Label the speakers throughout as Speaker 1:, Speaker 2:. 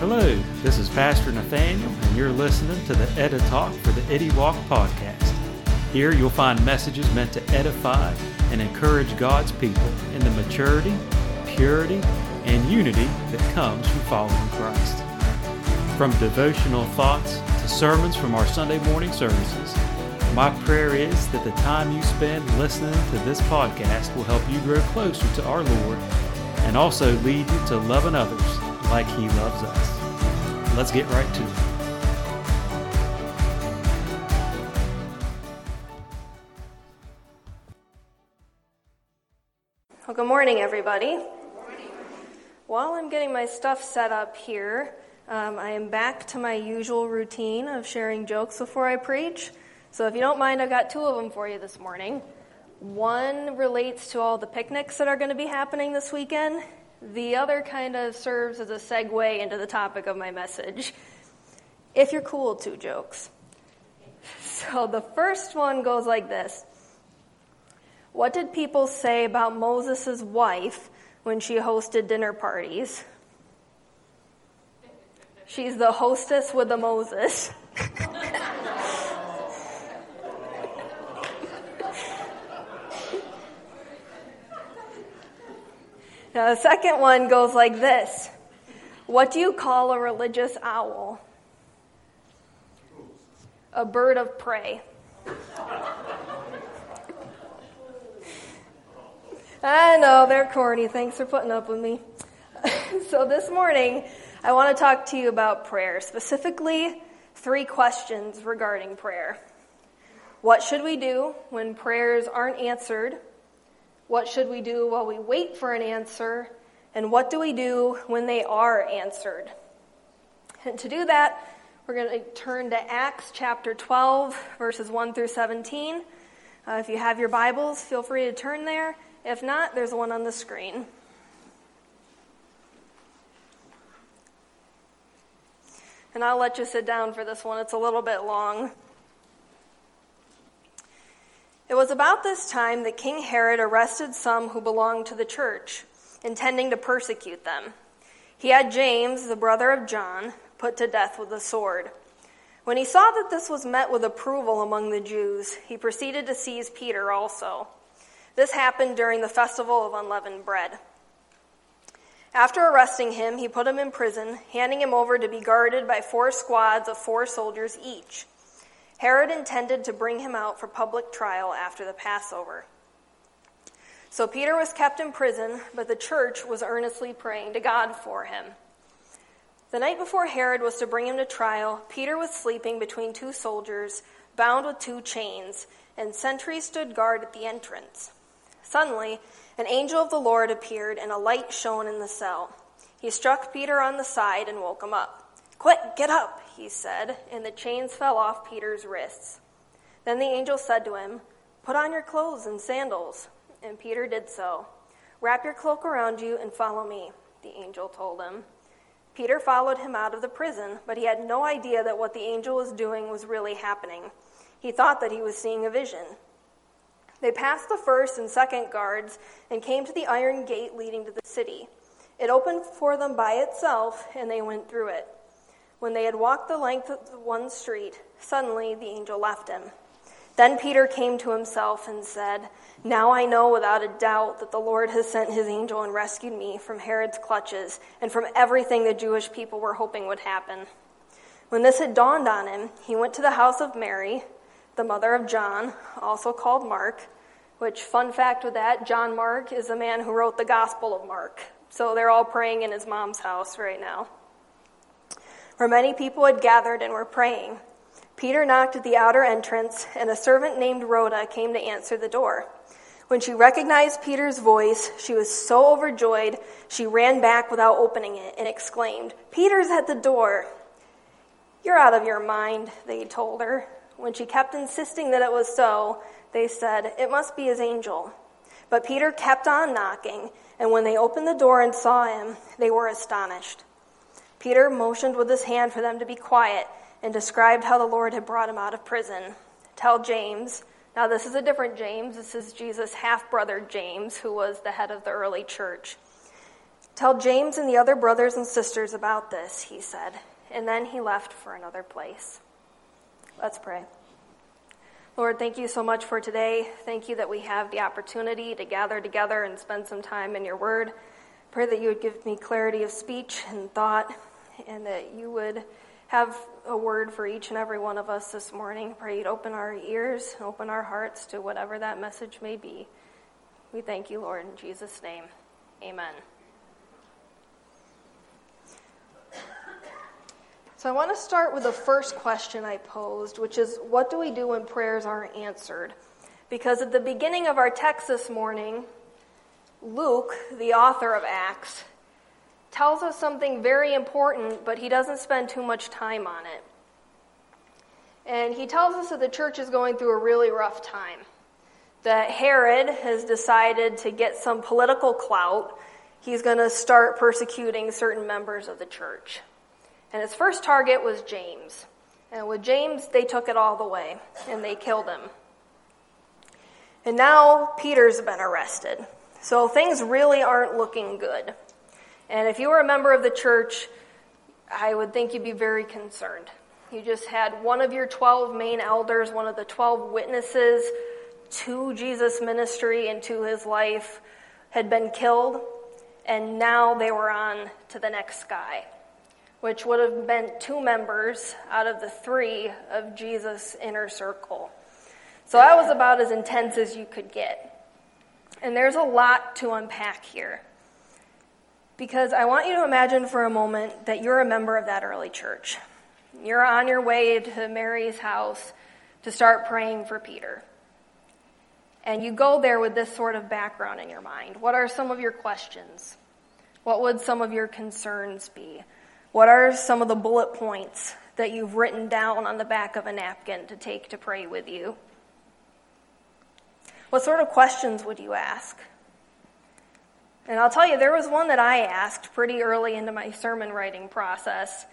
Speaker 1: Hello, this is Pastor Nathaniel, and you're listening to the Edda Talk for the Eddie Walk podcast. Here you'll find messages meant to edify and encourage God's people in the maturity, purity, and unity that comes from following Christ. From devotional thoughts to sermons from our Sunday morning services, my prayer is that the time you spend listening to this podcast will help you grow closer to our Lord and also lead you to loving others like He loves us. Let's get right to it.
Speaker 2: Well, good morning, everybody. While I'm getting my stuff set up here, um, I am back to my usual routine of sharing jokes before I preach. So if you don't mind, I've got two of them for you this morning. One relates to all the picnics that are going to be happening this weekend. The other kind of serves as a segue into the topic of my message. If you're cool, two jokes. So the first one goes like this What did people say about Moses' wife when she hosted dinner parties? She's the hostess with the Moses. Now, the second one goes like this What do you call a religious owl? A bird of prey. I know, they're corny. Thanks for putting up with me. so, this morning, I want to talk to you about prayer, specifically, three questions regarding prayer. What should we do when prayers aren't answered? What should we do while we wait for an answer? And what do we do when they are answered? And to do that, we're going to turn to Acts chapter 12, verses 1 through 17. Uh, if you have your Bibles, feel free to turn there. If not, there's one on the screen. And I'll let you sit down for this one, it's a little bit long. It was about this time that King Herod arrested some who belonged to the church, intending to persecute them. He had James, the brother of John, put to death with a sword. When he saw that this was met with approval among the Jews, he proceeded to seize Peter also. This happened during the festival of unleavened bread. After arresting him, he put him in prison, handing him over to be guarded by four squads of four soldiers each. Herod intended to bring him out for public trial after the Passover. So Peter was kept in prison, but the church was earnestly praying to God for him. The night before Herod was to bring him to trial, Peter was sleeping between two soldiers, bound with two chains, and sentries stood guard at the entrance. Suddenly, an angel of the Lord appeared, and a light shone in the cell. He struck Peter on the side and woke him up. Quick, get up, he said, and the chains fell off Peter's wrists. Then the angel said to him, Put on your clothes and sandals. And Peter did so. Wrap your cloak around you and follow me, the angel told him. Peter followed him out of the prison, but he had no idea that what the angel was doing was really happening. He thought that he was seeing a vision. They passed the first and second guards and came to the iron gate leading to the city. It opened for them by itself, and they went through it. When they had walked the length of the one street, suddenly the angel left him. Then Peter came to himself and said, Now I know without a doubt that the Lord has sent his angel and rescued me from Herod's clutches and from everything the Jewish people were hoping would happen. When this had dawned on him, he went to the house of Mary, the mother of John, also called Mark, which, fun fact with that, John Mark is the man who wrote the Gospel of Mark. So they're all praying in his mom's house right now where many people had gathered and were praying. Peter knocked at the outer entrance, and a servant named Rhoda came to answer the door. When she recognized Peter's voice, she was so overjoyed she ran back without opening it and exclaimed, Peter's at the door. You're out of your mind, they told her. When she kept insisting that it was so, they said, It must be his angel. But Peter kept on knocking, and when they opened the door and saw him, they were astonished. Peter motioned with his hand for them to be quiet and described how the Lord had brought him out of prison. Tell James. Now, this is a different James. This is Jesus' half brother James, who was the head of the early church. Tell James and the other brothers and sisters about this, he said, and then he left for another place. Let's pray. Lord, thank you so much for today. Thank you that we have the opportunity to gather together and spend some time in your word. Pray that you would give me clarity of speech and thought, and that you would have a word for each and every one of us this morning. Pray you'd open our ears, open our hearts to whatever that message may be. We thank you, Lord, in Jesus' name. Amen. So I want to start with the first question I posed, which is what do we do when prayers aren't answered? Because at the beginning of our text this morning, Luke, the author of Acts, tells us something very important, but he doesn't spend too much time on it. And he tells us that the church is going through a really rough time. That Herod has decided to get some political clout. He's going to start persecuting certain members of the church. And his first target was James. And with James, they took it all the way and they killed him. And now Peter's been arrested. So things really aren't looking good. And if you were a member of the church, I would think you'd be very concerned. You just had one of your 12 main elders, one of the 12 witnesses to Jesus' ministry and to his life, had been killed, and now they were on to the next guy which would have been two members out of the three of Jesus' inner circle. So that was about as intense as you could get. And there's a lot to unpack here. Because I want you to imagine for a moment that you're a member of that early church. You're on your way to Mary's house to start praying for Peter. And you go there with this sort of background in your mind. What are some of your questions? What would some of your concerns be? What are some of the bullet points that you've written down on the back of a napkin to take to pray with you? What sort of questions would you ask? And I'll tell you, there was one that I asked pretty early into my sermon writing process.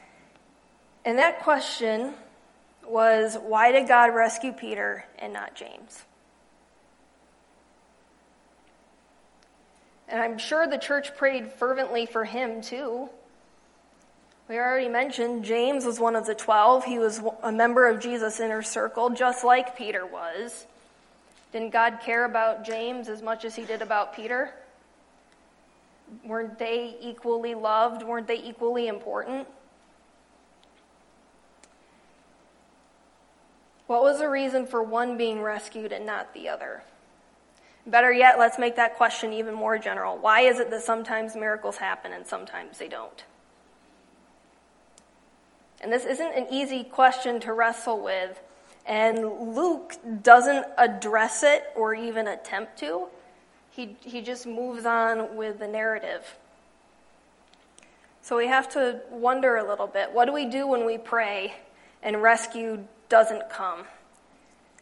Speaker 2: And that question was why did God rescue Peter and not James? And I'm sure the church prayed fervently for him too. We already mentioned James was one of the twelve. He was a member of Jesus' inner circle, just like Peter was. Didn't God care about James as much as he did about Peter? Weren't they equally loved? Weren't they equally important? What was the reason for one being rescued and not the other? Better yet, let's make that question even more general. Why is it that sometimes miracles happen and sometimes they don't? And this isn't an easy question to wrestle with. And Luke doesn't address it or even attempt to. He, he just moves on with the narrative. So we have to wonder a little bit what do we do when we pray and rescue doesn't come?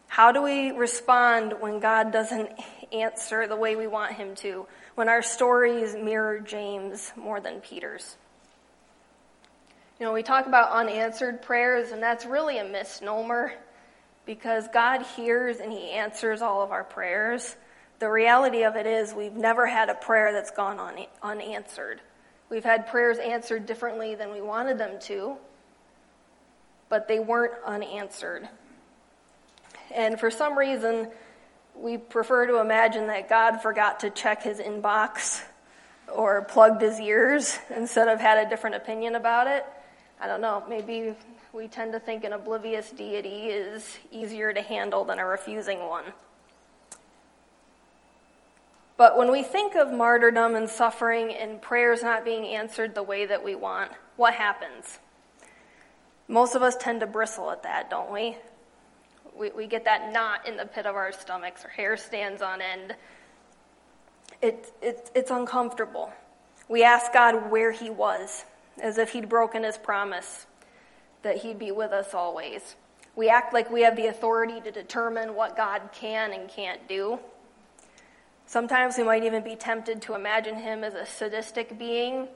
Speaker 2: How do we respond when God doesn't answer the way we want him to? When our stories mirror James more than Peter's? You know, we talk about unanswered prayers, and that's really a misnomer because God hears and He answers all of our prayers. The reality of it is, we've never had a prayer that's gone un- unanswered. We've had prayers answered differently than we wanted them to, but they weren't unanswered. And for some reason, we prefer to imagine that God forgot to check his inbox or plugged his ears instead of had a different opinion about it. I don't know, maybe we tend to think an oblivious deity is easier to handle than a refusing one. But when we think of martyrdom and suffering and prayers not being answered the way that we want, what happens? Most of us tend to bristle at that, don't we? We, we get that knot in the pit of our stomachs, our hair stands on end. It, it, it's uncomfortable. We ask God where He was as if he'd broken his promise that he'd be with us always. We act like we have the authority to determine what God can and can't do. Sometimes we might even be tempted to imagine him as a sadistic being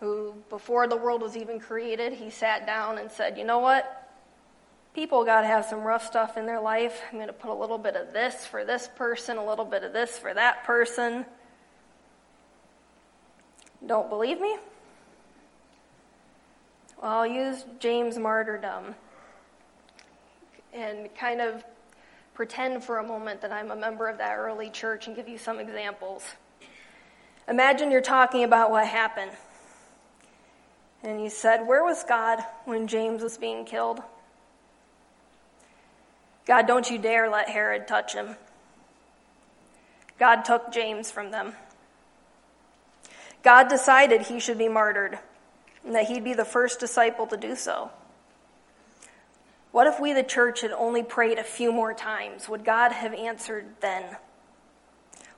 Speaker 2: who, before the world was even created, he sat down and said, You know what? People got to have some rough stuff in their life. I'm going to put a little bit of this for this person, a little bit of this for that person. Don't believe me? Well, I'll use James' martyrdom and kind of pretend for a moment that I'm a member of that early church and give you some examples. Imagine you're talking about what happened. And you said, Where was God when James was being killed? God, don't you dare let Herod touch him. God took James from them. God decided he should be martyred and that he'd be the first disciple to do so. What if we, the church, had only prayed a few more times? Would God have answered then?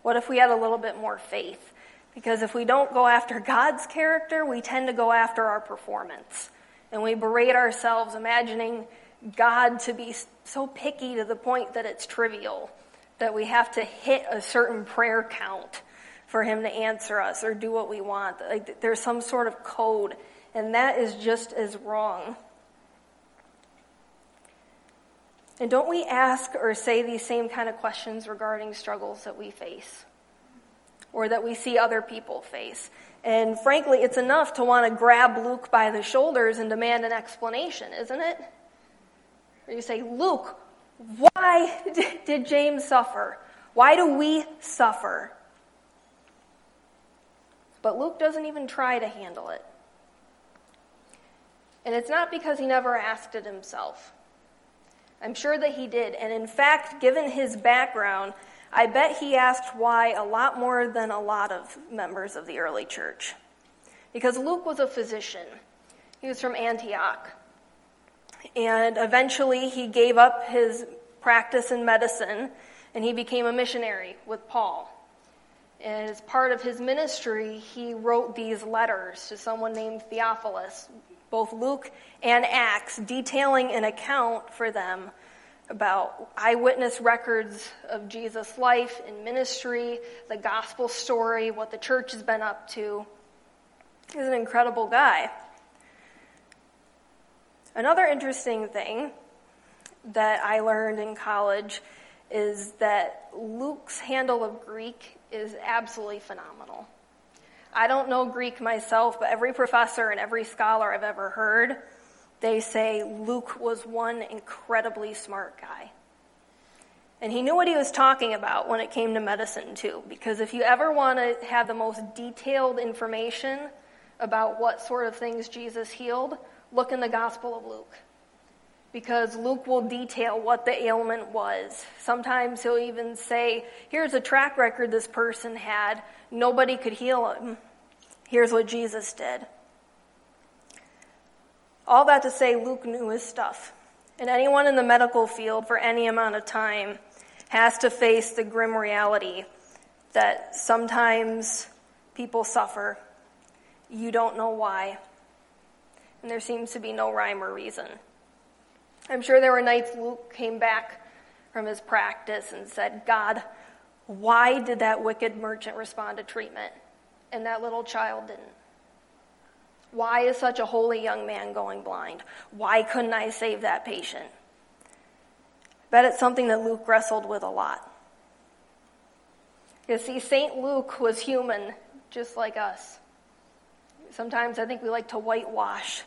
Speaker 2: What if we had a little bit more faith? Because if we don't go after God's character, we tend to go after our performance. And we berate ourselves, imagining God to be so picky to the point that it's trivial, that we have to hit a certain prayer count for Him to answer us or do what we want. Like there's some sort of code, and that is just as wrong. And don't we ask or say these same kind of questions regarding struggles that we face? or that we see other people face. And frankly, it's enough to want to grab Luke by the shoulders and demand an explanation, isn't it? Or you say, Luke, why did James suffer? Why do we suffer? But Luke doesn't even try to handle it. And it's not because he never asked it himself. I'm sure that he did. And in fact, given his background, I bet he asked why a lot more than a lot of members of the early church. Because Luke was a physician, he was from Antioch. And eventually he gave up his practice in medicine and he became a missionary with Paul. And as part of his ministry, he wrote these letters to someone named Theophilus, both Luke and Acts, detailing an account for them about eyewitness records of Jesus' life and ministry, the gospel story, what the church has been up to. He's an incredible guy. Another interesting thing that I learned in college is that Luke's handle of Greek is absolutely phenomenal. I don't know Greek myself, but every professor and every scholar I've ever heard they say Luke was one incredibly smart guy. And he knew what he was talking about when it came to medicine, too. Because if you ever want to have the most detailed information about what sort of things Jesus healed, look in the Gospel of Luke. Because Luke will detail what the ailment was. Sometimes he'll even say, here's a track record this person had. Nobody could heal him. Here's what Jesus did. All that to say, Luke knew his stuff. And anyone in the medical field for any amount of time has to face the grim reality that sometimes people suffer. You don't know why. And there seems to be no rhyme or reason. I'm sure there were nights Luke came back from his practice and said, God, why did that wicked merchant respond to treatment and that little child didn't? Why is such a holy young man going blind? Why couldn't I save that patient? Bet it's something that Luke wrestled with a lot. You see, St. Luke was human just like us. Sometimes I think we like to whitewash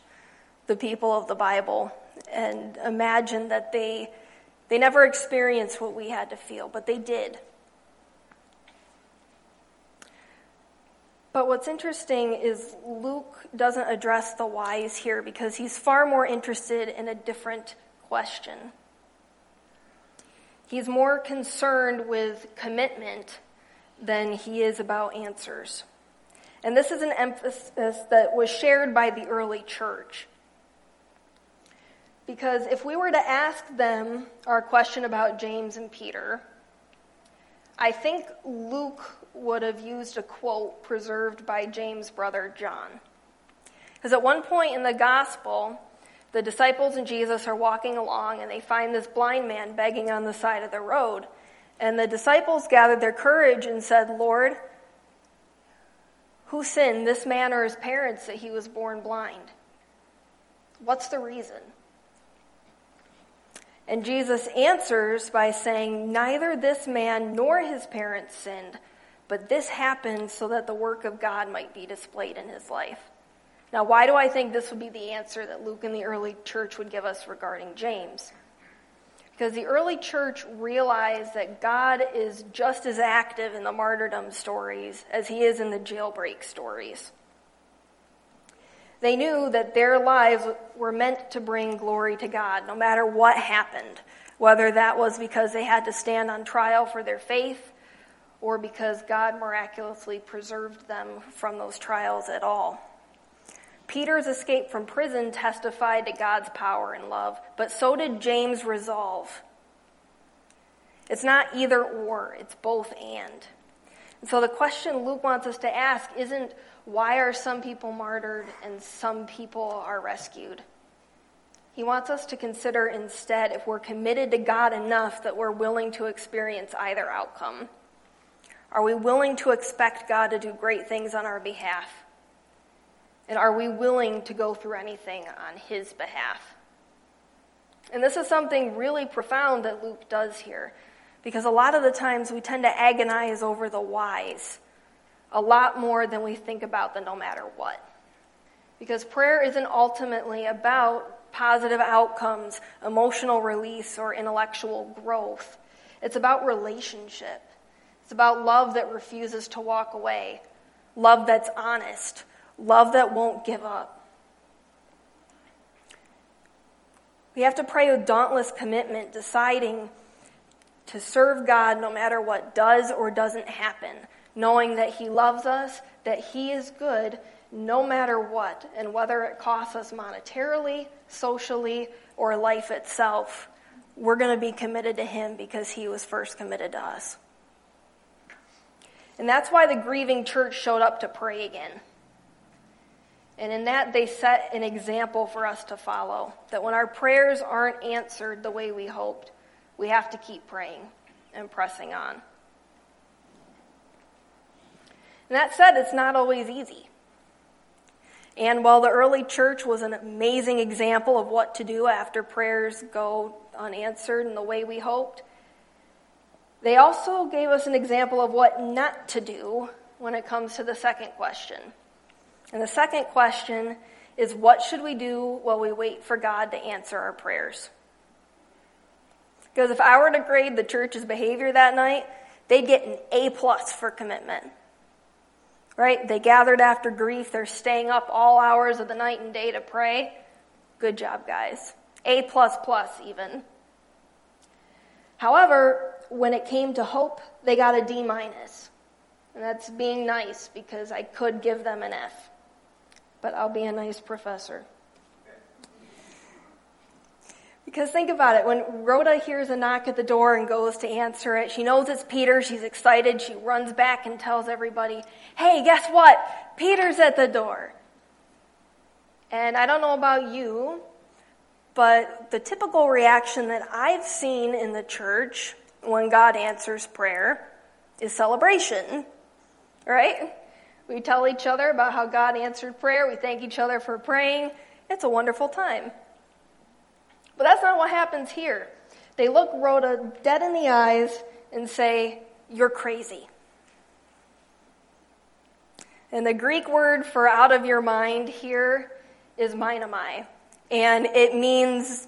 Speaker 2: the people of the Bible and imagine that they, they never experienced what we had to feel, but they did. But what's interesting is Luke doesn't address the whys here because he's far more interested in a different question. He's more concerned with commitment than he is about answers. And this is an emphasis that was shared by the early church. Because if we were to ask them our question about James and Peter, I think Luke would have used a quote preserved by James' brother John. Because at one point in the gospel, the disciples and Jesus are walking along and they find this blind man begging on the side of the road. And the disciples gathered their courage and said, Lord, who sinned, this man or his parents, that he was born blind? What's the reason? And Jesus answers by saying, Neither this man nor his parents sinned but this happened so that the work of God might be displayed in his life. Now, why do I think this would be the answer that Luke and the early church would give us regarding James? Because the early church realized that God is just as active in the martyrdom stories as he is in the jailbreak stories. They knew that their lives were meant to bring glory to God no matter what happened, whether that was because they had to stand on trial for their faith or because God miraculously preserved them from those trials at all. Peter's escape from prison testified to God's power and love, but so did James' resolve. It's not either or, it's both and. And so the question Luke wants us to ask isn't why are some people martyred and some people are rescued? He wants us to consider instead if we're committed to God enough that we're willing to experience either outcome. Are we willing to expect God to do great things on our behalf? And are we willing to go through anything on his behalf? And this is something really profound that Luke does here, because a lot of the times we tend to agonize over the whys a lot more than we think about the no matter what. Because prayer isn't ultimately about positive outcomes, emotional release, or intellectual growth. It's about relationship. It's about love that refuses to walk away, love that's honest, love that won't give up. We have to pray with dauntless commitment, deciding to serve God no matter what does or doesn't happen, knowing that He loves us, that He is good no matter what, and whether it costs us monetarily, socially, or life itself, we're going to be committed to Him because He was first committed to us. And that's why the grieving church showed up to pray again. And in that, they set an example for us to follow that when our prayers aren't answered the way we hoped, we have to keep praying and pressing on. And that said, it's not always easy. And while the early church was an amazing example of what to do after prayers go unanswered in the way we hoped, they also gave us an example of what not to do when it comes to the second question. And the second question is what should we do while we wait for God to answer our prayers? Because if I were to grade the church's behavior that night, they'd get an A plus for commitment. Right? They gathered after grief. They're staying up all hours of the night and day to pray. Good job, guys. A plus plus even. However, when it came to hope, they got a D minus. And that's being nice because I could give them an F but I'll be a nice professor. Because think about it, when Rhoda hears a knock at the door and goes to answer it, she knows it's Peter, she's excited, she runs back and tells everybody, hey, guess what? Peter's at the door. And I don't know about you, but the typical reaction that I've seen in the church when God answers prayer is celebration, right? We tell each other about how God answered prayer. We thank each other for praying. It's a wonderful time. But that's not what happens here. They look Rhoda dead in the eyes and say, You're crazy. And the Greek word for out of your mind here is meinomai. And it means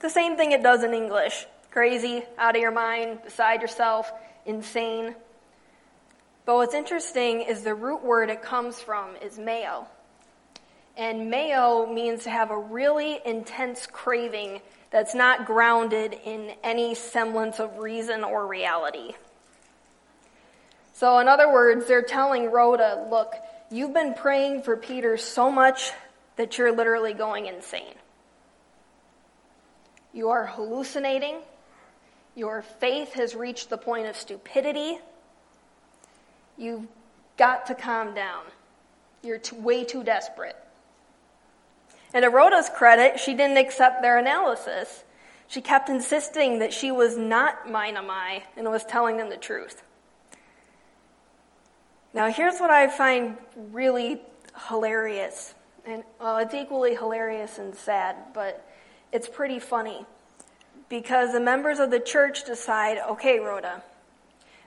Speaker 2: the same thing it does in English crazy, out of your mind, beside yourself, insane. But what's interesting is the root word it comes from is meo. And mayo means to have a really intense craving that's not grounded in any semblance of reason or reality. So, in other words, they're telling Rhoda, look, you've been praying for Peter so much that you're literally going insane. You are hallucinating. Your faith has reached the point of stupidity. You've got to calm down. You're way too desperate. And to Rhoda's credit, she didn't accept their analysis. She kept insisting that she was not meinomai and was telling them the truth. Now, here's what I find really hilarious. And well, it's equally hilarious and sad, but it's pretty funny. Because the members of the church decide okay, Rhoda,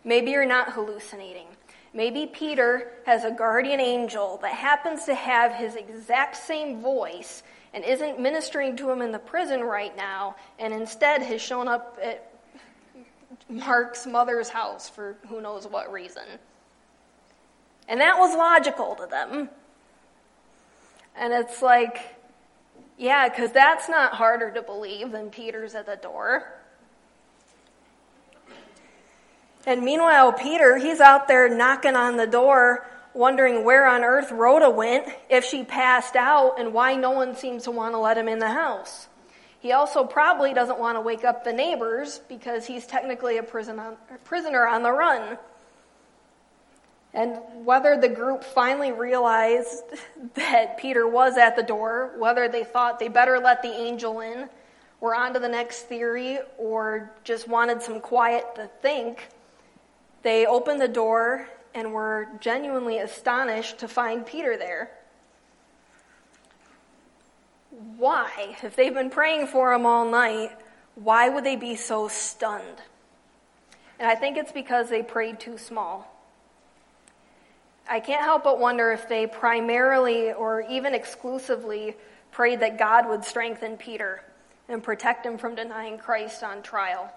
Speaker 2: maybe you're not hallucinating. Maybe Peter has a guardian angel that happens to have his exact same voice and isn't ministering to him in the prison right now, and instead has shown up at Mark's mother's house for who knows what reason. And that was logical to them. And it's like, yeah, because that's not harder to believe than Peter's at the door. And meanwhile, Peter, he's out there knocking on the door, wondering where on earth Rhoda went, if she passed out, and why no one seems to want to let him in the house. He also probably doesn't want to wake up the neighbors because he's technically a, prison prisoner on the run. And whether the group finally realized that Peter was at the door, whether they thought they better let the angel in, were on to the next theory, or just wanted some quiet to think, they opened the door and were genuinely astonished to find Peter there. Why? If they've been praying for him all night, why would they be so stunned? And I think it's because they prayed too small. I can't help but wonder if they primarily or even exclusively prayed that God would strengthen Peter and protect him from denying Christ on trial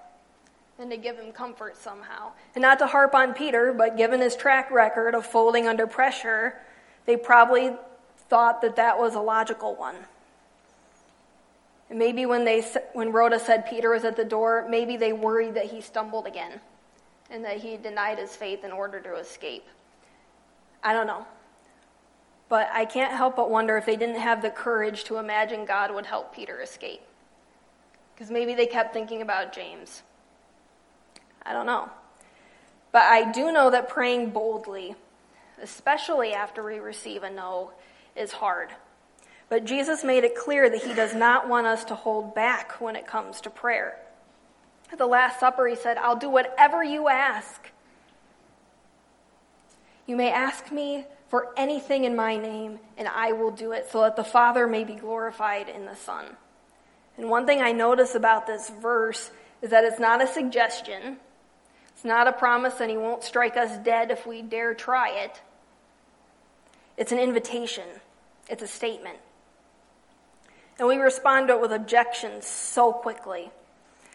Speaker 2: and to give him comfort somehow. And not to harp on Peter, but given his track record of folding under pressure, they probably thought that that was a logical one. And maybe when they when Rhoda said Peter was at the door, maybe they worried that he stumbled again and that he denied his faith in order to escape. I don't know. But I can't help but wonder if they didn't have the courage to imagine God would help Peter escape. Because maybe they kept thinking about James. I don't know. But I do know that praying boldly, especially after we receive a no, is hard. But Jesus made it clear that he does not want us to hold back when it comes to prayer. At the Last Supper, he said, I'll do whatever you ask. You may ask me for anything in my name, and I will do it, so that the Father may be glorified in the Son. And one thing I notice about this verse is that it's not a suggestion, not a promise and He won't strike us dead if we dare try it. It's an invitation, it's a statement. And we respond to it with objections so quickly.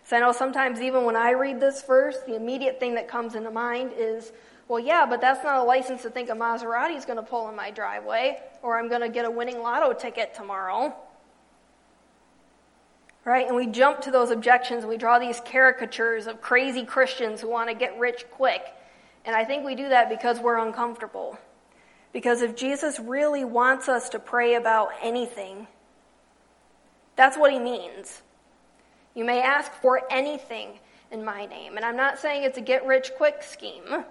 Speaker 2: So I know sometimes, even when I read this verse, the immediate thing that comes into mind is, well, yeah, but that's not a license to think a Maserati is going to pull in my driveway, or I'm going to get a winning lotto ticket tomorrow. Right? And we jump to those objections. And we draw these caricatures of crazy Christians who want to get rich quick. And I think we do that because we're uncomfortable. Because if Jesus really wants us to pray about anything, that's what he means. You may ask for anything in my name. And I'm not saying it's a get rich quick scheme.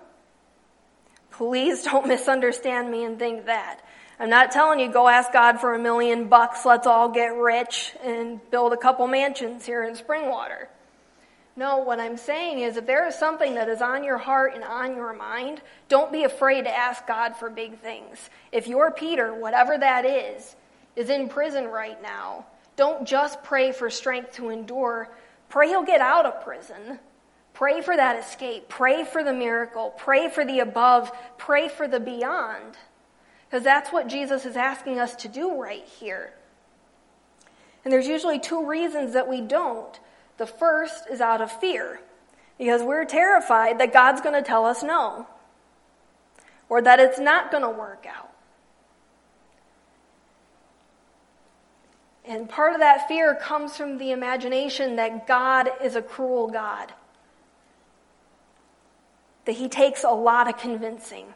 Speaker 2: Please don't misunderstand me and think that. I'm not telling you go ask God for a million bucks, let's all get rich and build a couple mansions here in Springwater. No, what I'm saying is if there is something that is on your heart and on your mind, don't be afraid to ask God for big things. If your Peter, whatever that is, is in prison right now, don't just pray for strength to endure. Pray he'll get out of prison. Pray for that escape. Pray for the miracle. Pray for the above. Pray for the beyond. Because that's what Jesus is asking us to do right here. And there's usually two reasons that we don't. The first is out of fear, because we're terrified that God's going to tell us no, or that it's not going to work out. And part of that fear comes from the imagination that God is a cruel God, that He takes a lot of convincing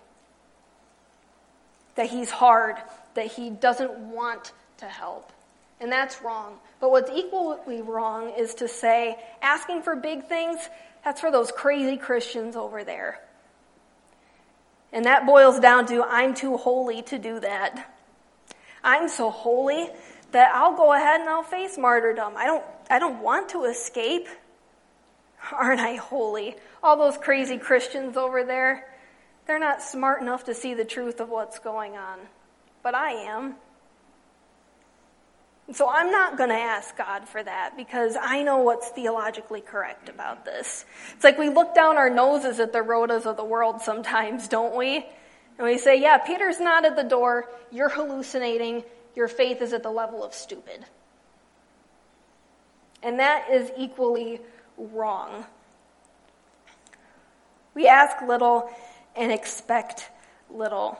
Speaker 2: that he's hard, that he doesn't want to help. And that's wrong. But what's equally wrong is to say, asking for big things, that's for those crazy Christians over there. And that boils down to, I'm too holy to do that. I'm so holy that I'll go ahead and I'll face martyrdom. I don't, I don't want to escape. Aren't I holy? All those crazy Christians over there, they're not smart enough to see the truth of what's going on, but I am. So I'm not going to ask God for that because I know what's theologically correct about this. It's like we look down our noses at the Rhodas of the world sometimes, don't we? And we say, yeah, Peter's not at the door. You're hallucinating. Your faith is at the level of stupid. And that is equally wrong. We ask little and expect little.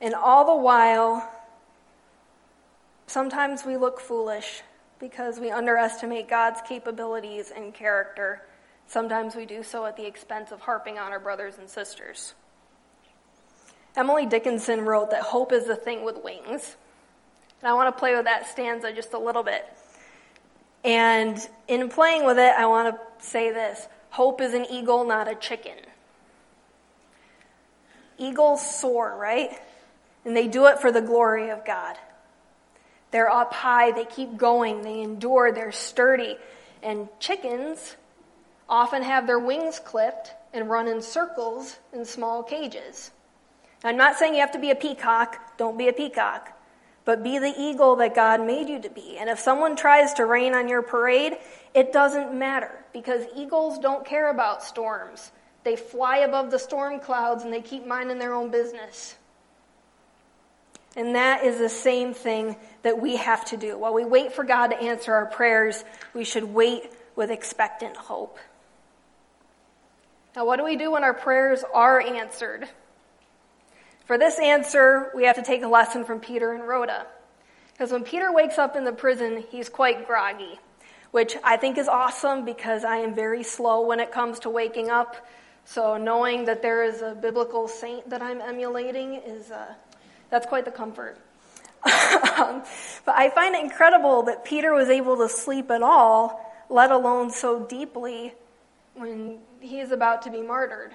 Speaker 2: And all the while, sometimes we look foolish because we underestimate God's capabilities and character. Sometimes we do so at the expense of harping on our brothers and sisters. Emily Dickinson wrote that hope is the thing with wings. And I want to play with that stanza just a little bit. And in playing with it, I want to say this hope is an eagle, not a chicken. Eagles soar, right? And they do it for the glory of God. They're up high, they keep going, they endure, they're sturdy. And chickens often have their wings clipped and run in circles in small cages. I'm not saying you have to be a peacock, don't be a peacock, but be the eagle that God made you to be. And if someone tries to rain on your parade, it doesn't matter because eagles don't care about storms. They fly above the storm clouds and they keep minding their own business. And that is the same thing that we have to do. While we wait for God to answer our prayers, we should wait with expectant hope. Now, what do we do when our prayers are answered? For this answer, we have to take a lesson from Peter and Rhoda. Because when Peter wakes up in the prison, he's quite groggy, which I think is awesome because I am very slow when it comes to waking up. So knowing that there is a biblical saint that I'm emulating is uh, that's quite the comfort. um, but I find it incredible that Peter was able to sleep at all, let alone so deeply, when he is about to be martyred.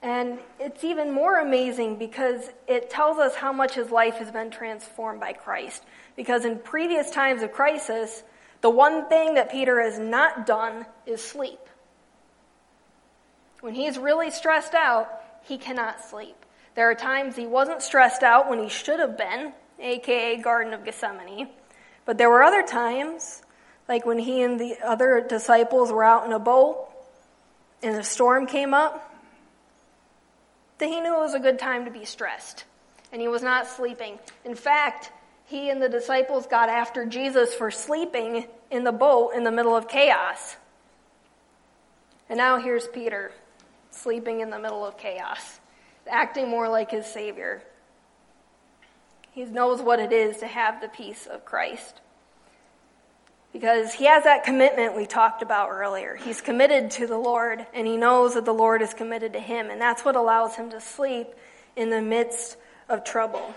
Speaker 2: And it's even more amazing because it tells us how much his life has been transformed by Christ. Because in previous times of crisis, the one thing that Peter has not done is sleep. When he's really stressed out, he cannot sleep. There are times he wasn't stressed out when he should have been, aka Garden of Gethsemane. But there were other times, like when he and the other disciples were out in a boat and a storm came up, that he knew it was a good time to be stressed. And he was not sleeping. In fact, he and the disciples got after Jesus for sleeping in the boat in the middle of chaos. And now here's Peter sleeping in the middle of chaos acting more like his Savior. He knows what it is to have the peace of Christ. Because he has that commitment we talked about earlier. He's committed to the Lord, and he knows that the Lord is committed to him, and that's what allows him to sleep in the midst of trouble.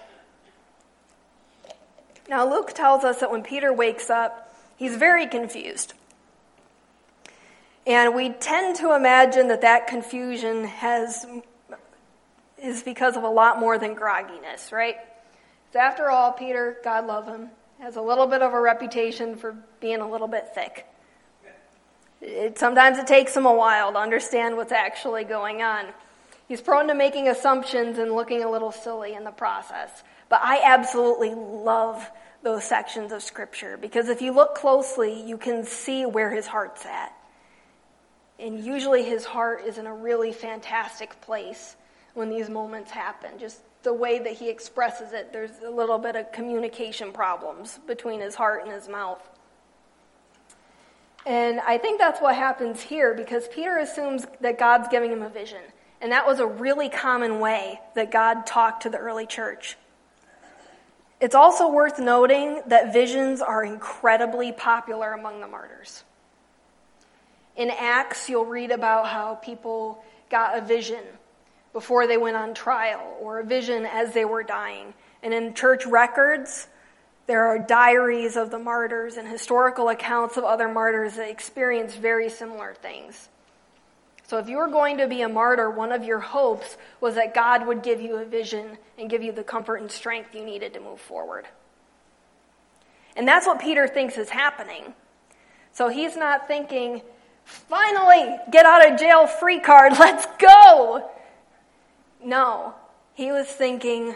Speaker 2: Now, Luke tells us that when Peter wakes up, he's very confused. And we tend to imagine that that confusion has is because of a lot more than grogginess, right? So after all, Peter, God love him, has a little bit of a reputation for being a little bit thick. It, sometimes it takes him a while to understand what's actually going on. He's prone to making assumptions and looking a little silly in the process. But I absolutely love those sections of Scripture because if you look closely, you can see where his heart's at. And usually his heart is in a really fantastic place when these moments happen. Just the way that he expresses it, there's a little bit of communication problems between his heart and his mouth. And I think that's what happens here because Peter assumes that God's giving him a vision. And that was a really common way that God talked to the early church. It's also worth noting that visions are incredibly popular among the martyrs. In Acts, you'll read about how people got a vision before they went on trial or a vision as they were dying. And in church records, there are diaries of the martyrs and historical accounts of other martyrs that experienced very similar things. So, if you were going to be a martyr, one of your hopes was that God would give you a vision and give you the comfort and strength you needed to move forward. And that's what Peter thinks is happening. So, he's not thinking, finally, get out of jail free card, let's go. No, he was thinking,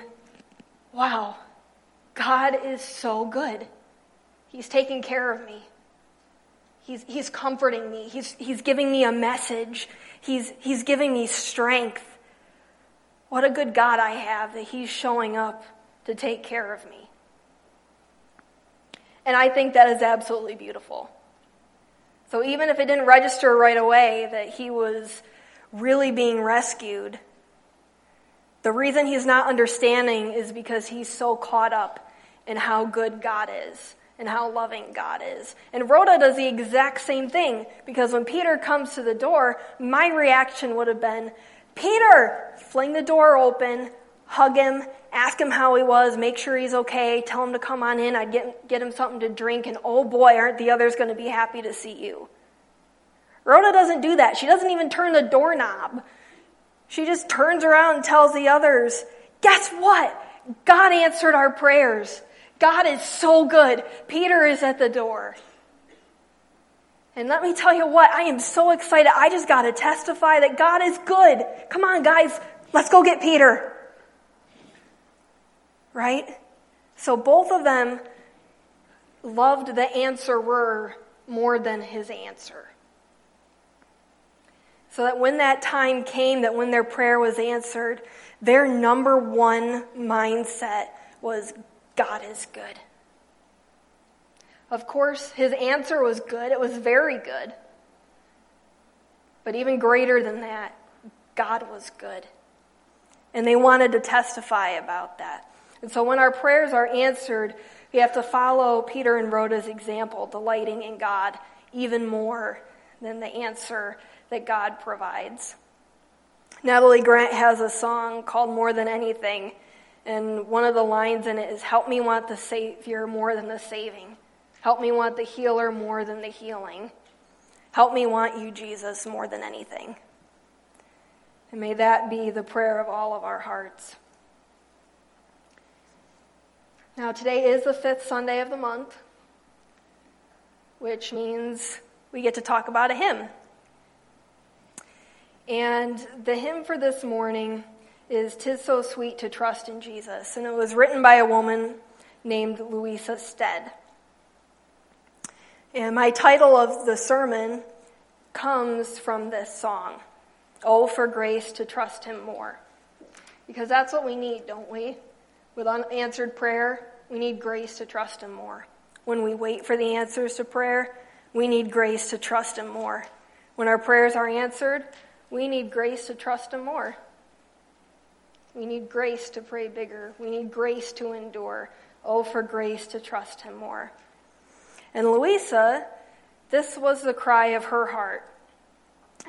Speaker 2: wow, God is so good. He's taking care of me. He's, he's comforting me. He's, he's giving me a message. He's, he's giving me strength. What a good God I have that He's showing up to take care of me. And I think that is absolutely beautiful. So even if it didn't register right away that he was really being rescued, the reason he's not understanding is because he's so caught up in how good God is and how loving God is. And Rhoda does the exact same thing because when Peter comes to the door, my reaction would have been, Peter, fling the door open, hug him, ask him how he was, make sure he's okay, tell him to come on in. I'd get, get him something to drink, and oh boy, aren't the others going to be happy to see you. Rhoda doesn't do that. She doesn't even turn the doorknob. She just turns around and tells the others, guess what? God answered our prayers. God is so good. Peter is at the door. And let me tell you what, I am so excited. I just got to testify that God is good. Come on, guys, let's go get Peter. Right? So both of them loved the answerer more than his answer. So that when that time came, that when their prayer was answered, their number one mindset was God is good. Of course, his answer was good. It was very good. But even greater than that, God was good. And they wanted to testify about that. And so when our prayers are answered, we have to follow Peter and Rhoda's example, delighting in God even more than the answer that God provides. Natalie Grant has a song called More Than Anything, and one of the lines in it is Help me want the Savior more than the saving. Help me want the healer more than the healing. Help me want you, Jesus, more than anything. And may that be the prayer of all of our hearts. Now, today is the fifth Sunday of the month, which means we get to talk about a hymn. And the hymn for this morning is Tis So Sweet to Trust in Jesus. And it was written by a woman named Louisa Stead. And my title of the sermon comes from this song Oh, for grace to trust Him more. Because that's what we need, don't we? With unanswered prayer, we need grace to trust Him more. When we wait for the answers to prayer, we need grace to trust Him more. When our prayers are answered, we need grace to trust Him more. We need grace to pray bigger. We need grace to endure. Oh, for grace to trust Him more. And Louisa, this was the cry of her heart.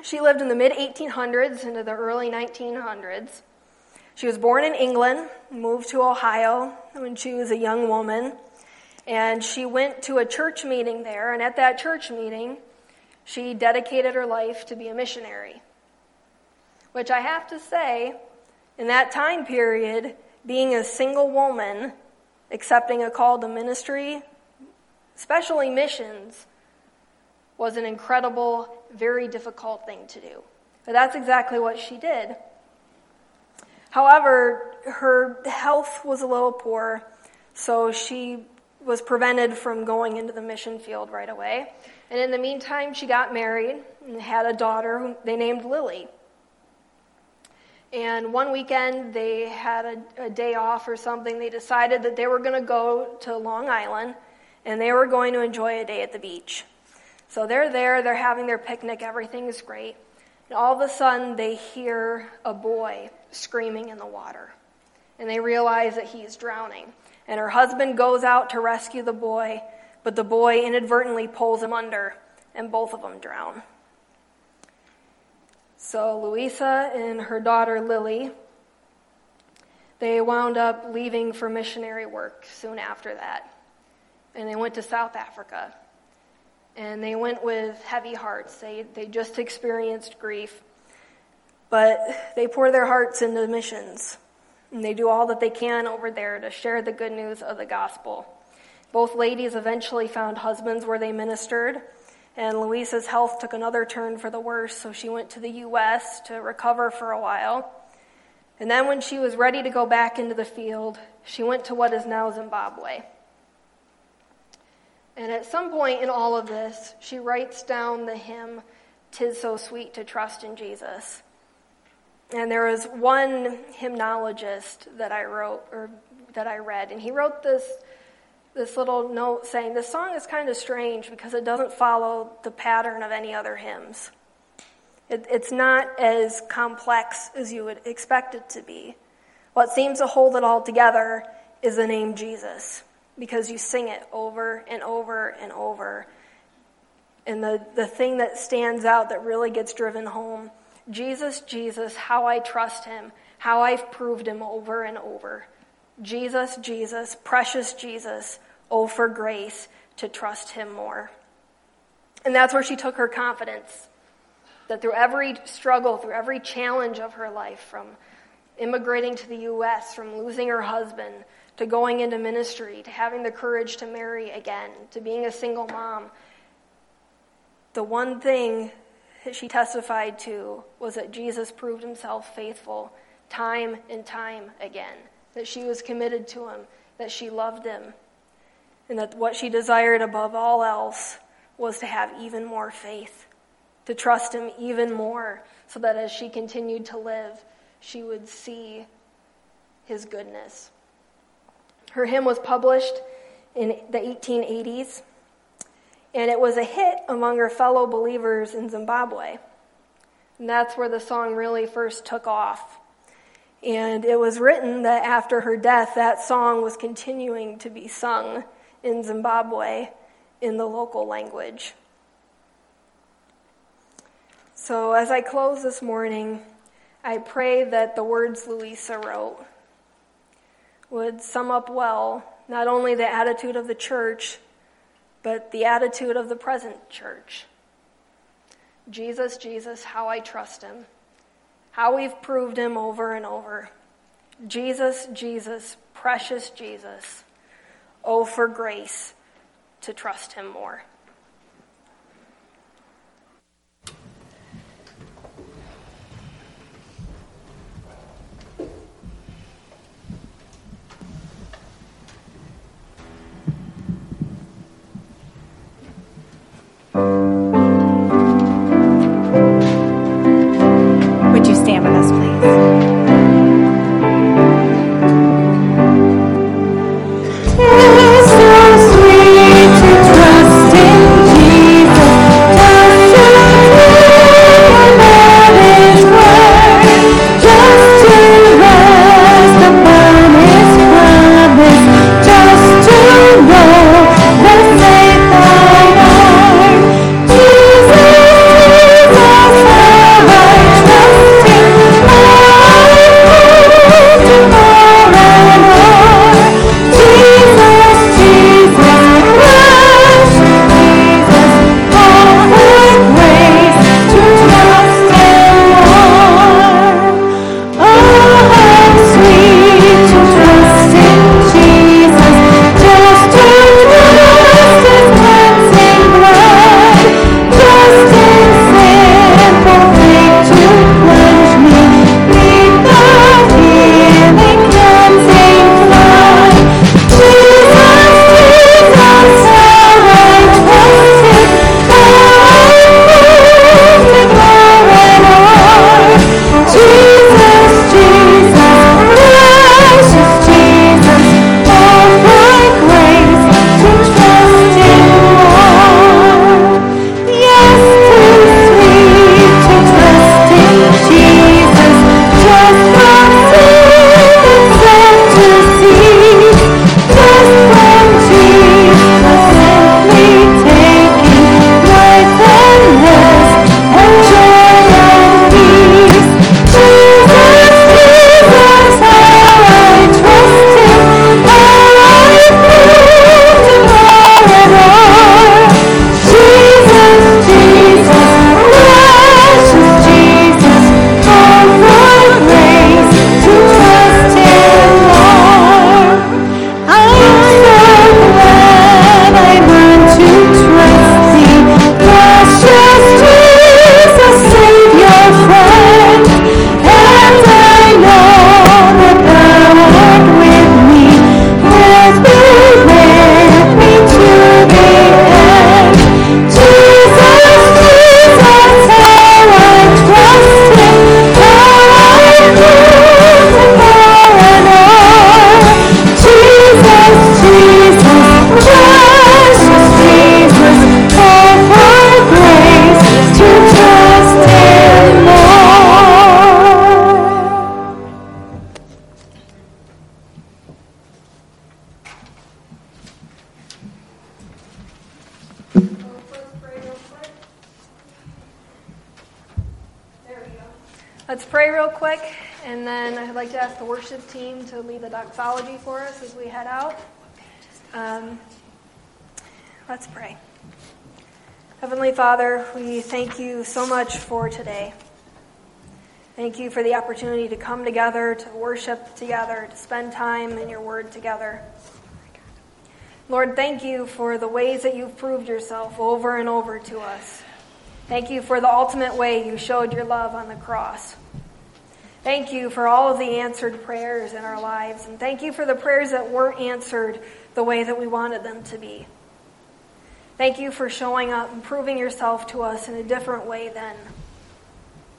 Speaker 2: She lived in the mid 1800s into the early 1900s. She was born in England, moved to Ohio when she was a young woman, and she went to a church meeting there. And at that church meeting, she dedicated her life to be a missionary which I have to say, in that time period, being a single woman, accepting a call to ministry, especially missions, was an incredible, very difficult thing to do. But that's exactly what she did. However, her health was a little poor, so she was prevented from going into the mission field right away. And in the meantime, she got married and had a daughter they named Lily. And one weekend, they had a, a day off or something. They decided that they were going to go to Long Island and they were going to enjoy a day at the beach. So they're there, they're having their picnic, everything is great. And all of a sudden, they hear a boy screaming in the water. And they realize that he's drowning. And her husband goes out to rescue the boy, but the boy inadvertently pulls him under, and both of them drown. So Louisa and her daughter Lily, they wound up leaving for missionary work soon after that. And they went to South Africa. And they went with heavy hearts. They, they just experienced grief. But they pour their hearts into missions. And they do all that they can over there to share the good news of the gospel. Both ladies eventually found husbands where they ministered and Louisa's health took another turn for the worse, so she went to the U.S. to recover for a while. And then, when she was ready to go back into the field, she went to what is now Zimbabwe. And at some point in all of this, she writes down the hymn, Tis So Sweet to Trust in Jesus. And there was one hymnologist that I wrote, or that I read, and he wrote this, this little note saying, This song is kind of strange because it doesn't follow the pattern of any other hymns. It, it's not as complex as you would expect it to be. What seems to hold it all together is the name Jesus because you sing it over and over and over. And the, the thing that stands out that really gets driven home Jesus, Jesus, how I trust him, how I've proved him over and over. Jesus, Jesus, precious Jesus, oh, for grace to trust him more. And that's where she took her confidence. That through every struggle, through every challenge of her life, from immigrating to the U.S., from losing her husband, to going into ministry, to having the courage to marry again, to being a single mom, the one thing she testified to was that Jesus proved himself faithful time and time again, that she was committed to him, that she loved him, and that what she desired above all else was to have even more faith, to trust him even more, so that as she continued to live, she would see his goodness. Her hymn was published in the 1880s and it was a hit among her fellow believers in Zimbabwe. And that's where the song really first took off. And it was written that after her death, that song was continuing to be sung in Zimbabwe in the local language. So, as I close this morning, I pray that the words Louisa wrote would sum up well not only the attitude of the church, but the attitude of the present church. Jesus, Jesus, how I trust him, how we've proved him over and over. Jesus, Jesus, precious Jesus. Oh, for grace to trust him more. To lead the doxology for us as we head out. Um, let's pray. Heavenly Father, we thank you so much for today. Thank you for the opportunity to come together, to worship together, to spend time in your word together. Lord, thank you for the ways that you've proved yourself over and over to us. Thank you for the ultimate way you showed your love on the cross. Thank you for all of the answered prayers in our lives, and thank you for the prayers that weren't answered the way that we wanted them to be. Thank you for showing up and proving yourself to us in a different way then.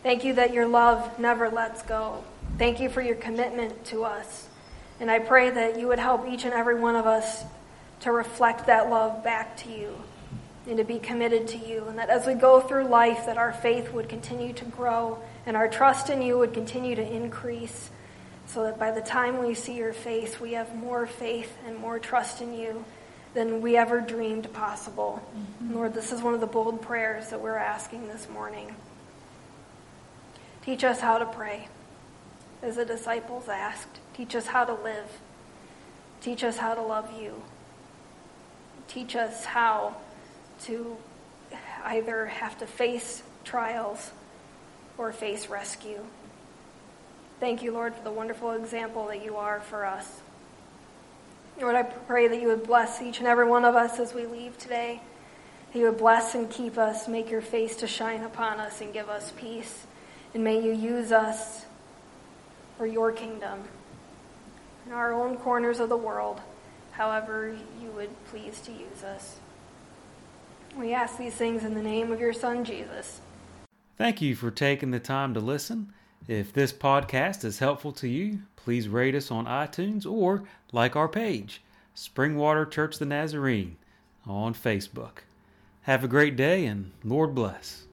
Speaker 2: Thank you that your love never lets go. Thank you for your commitment to us. And I pray that you would help each and every one of us to reflect that love back to you and to be committed to you. And that as we go through life, that our faith would continue to grow and our trust in you would continue to increase so that by the time we see your face, we have more faith and more trust in you than we ever dreamed possible. Mm-hmm. Lord, this is one of the bold prayers that we're asking this morning. Teach us how to pray, as the disciples asked. Teach us how to live. Teach us how to love you teach us how to either have to face trials or face rescue. Thank you, Lord, for the wonderful example that you are for us. Lord, I pray that you would bless each and every one of us as we leave today. That you would bless and keep us, make your face to shine upon us, and give us peace. And may you use us for your kingdom in our own corners of the world however you would please to use us. We ask these things in the name of your Son, Jesus.
Speaker 1: Thank you for taking the time to listen. If this podcast is helpful to you, please rate us on iTunes or like our page, Springwater Church the Nazarene, on Facebook. Have a great day and Lord bless.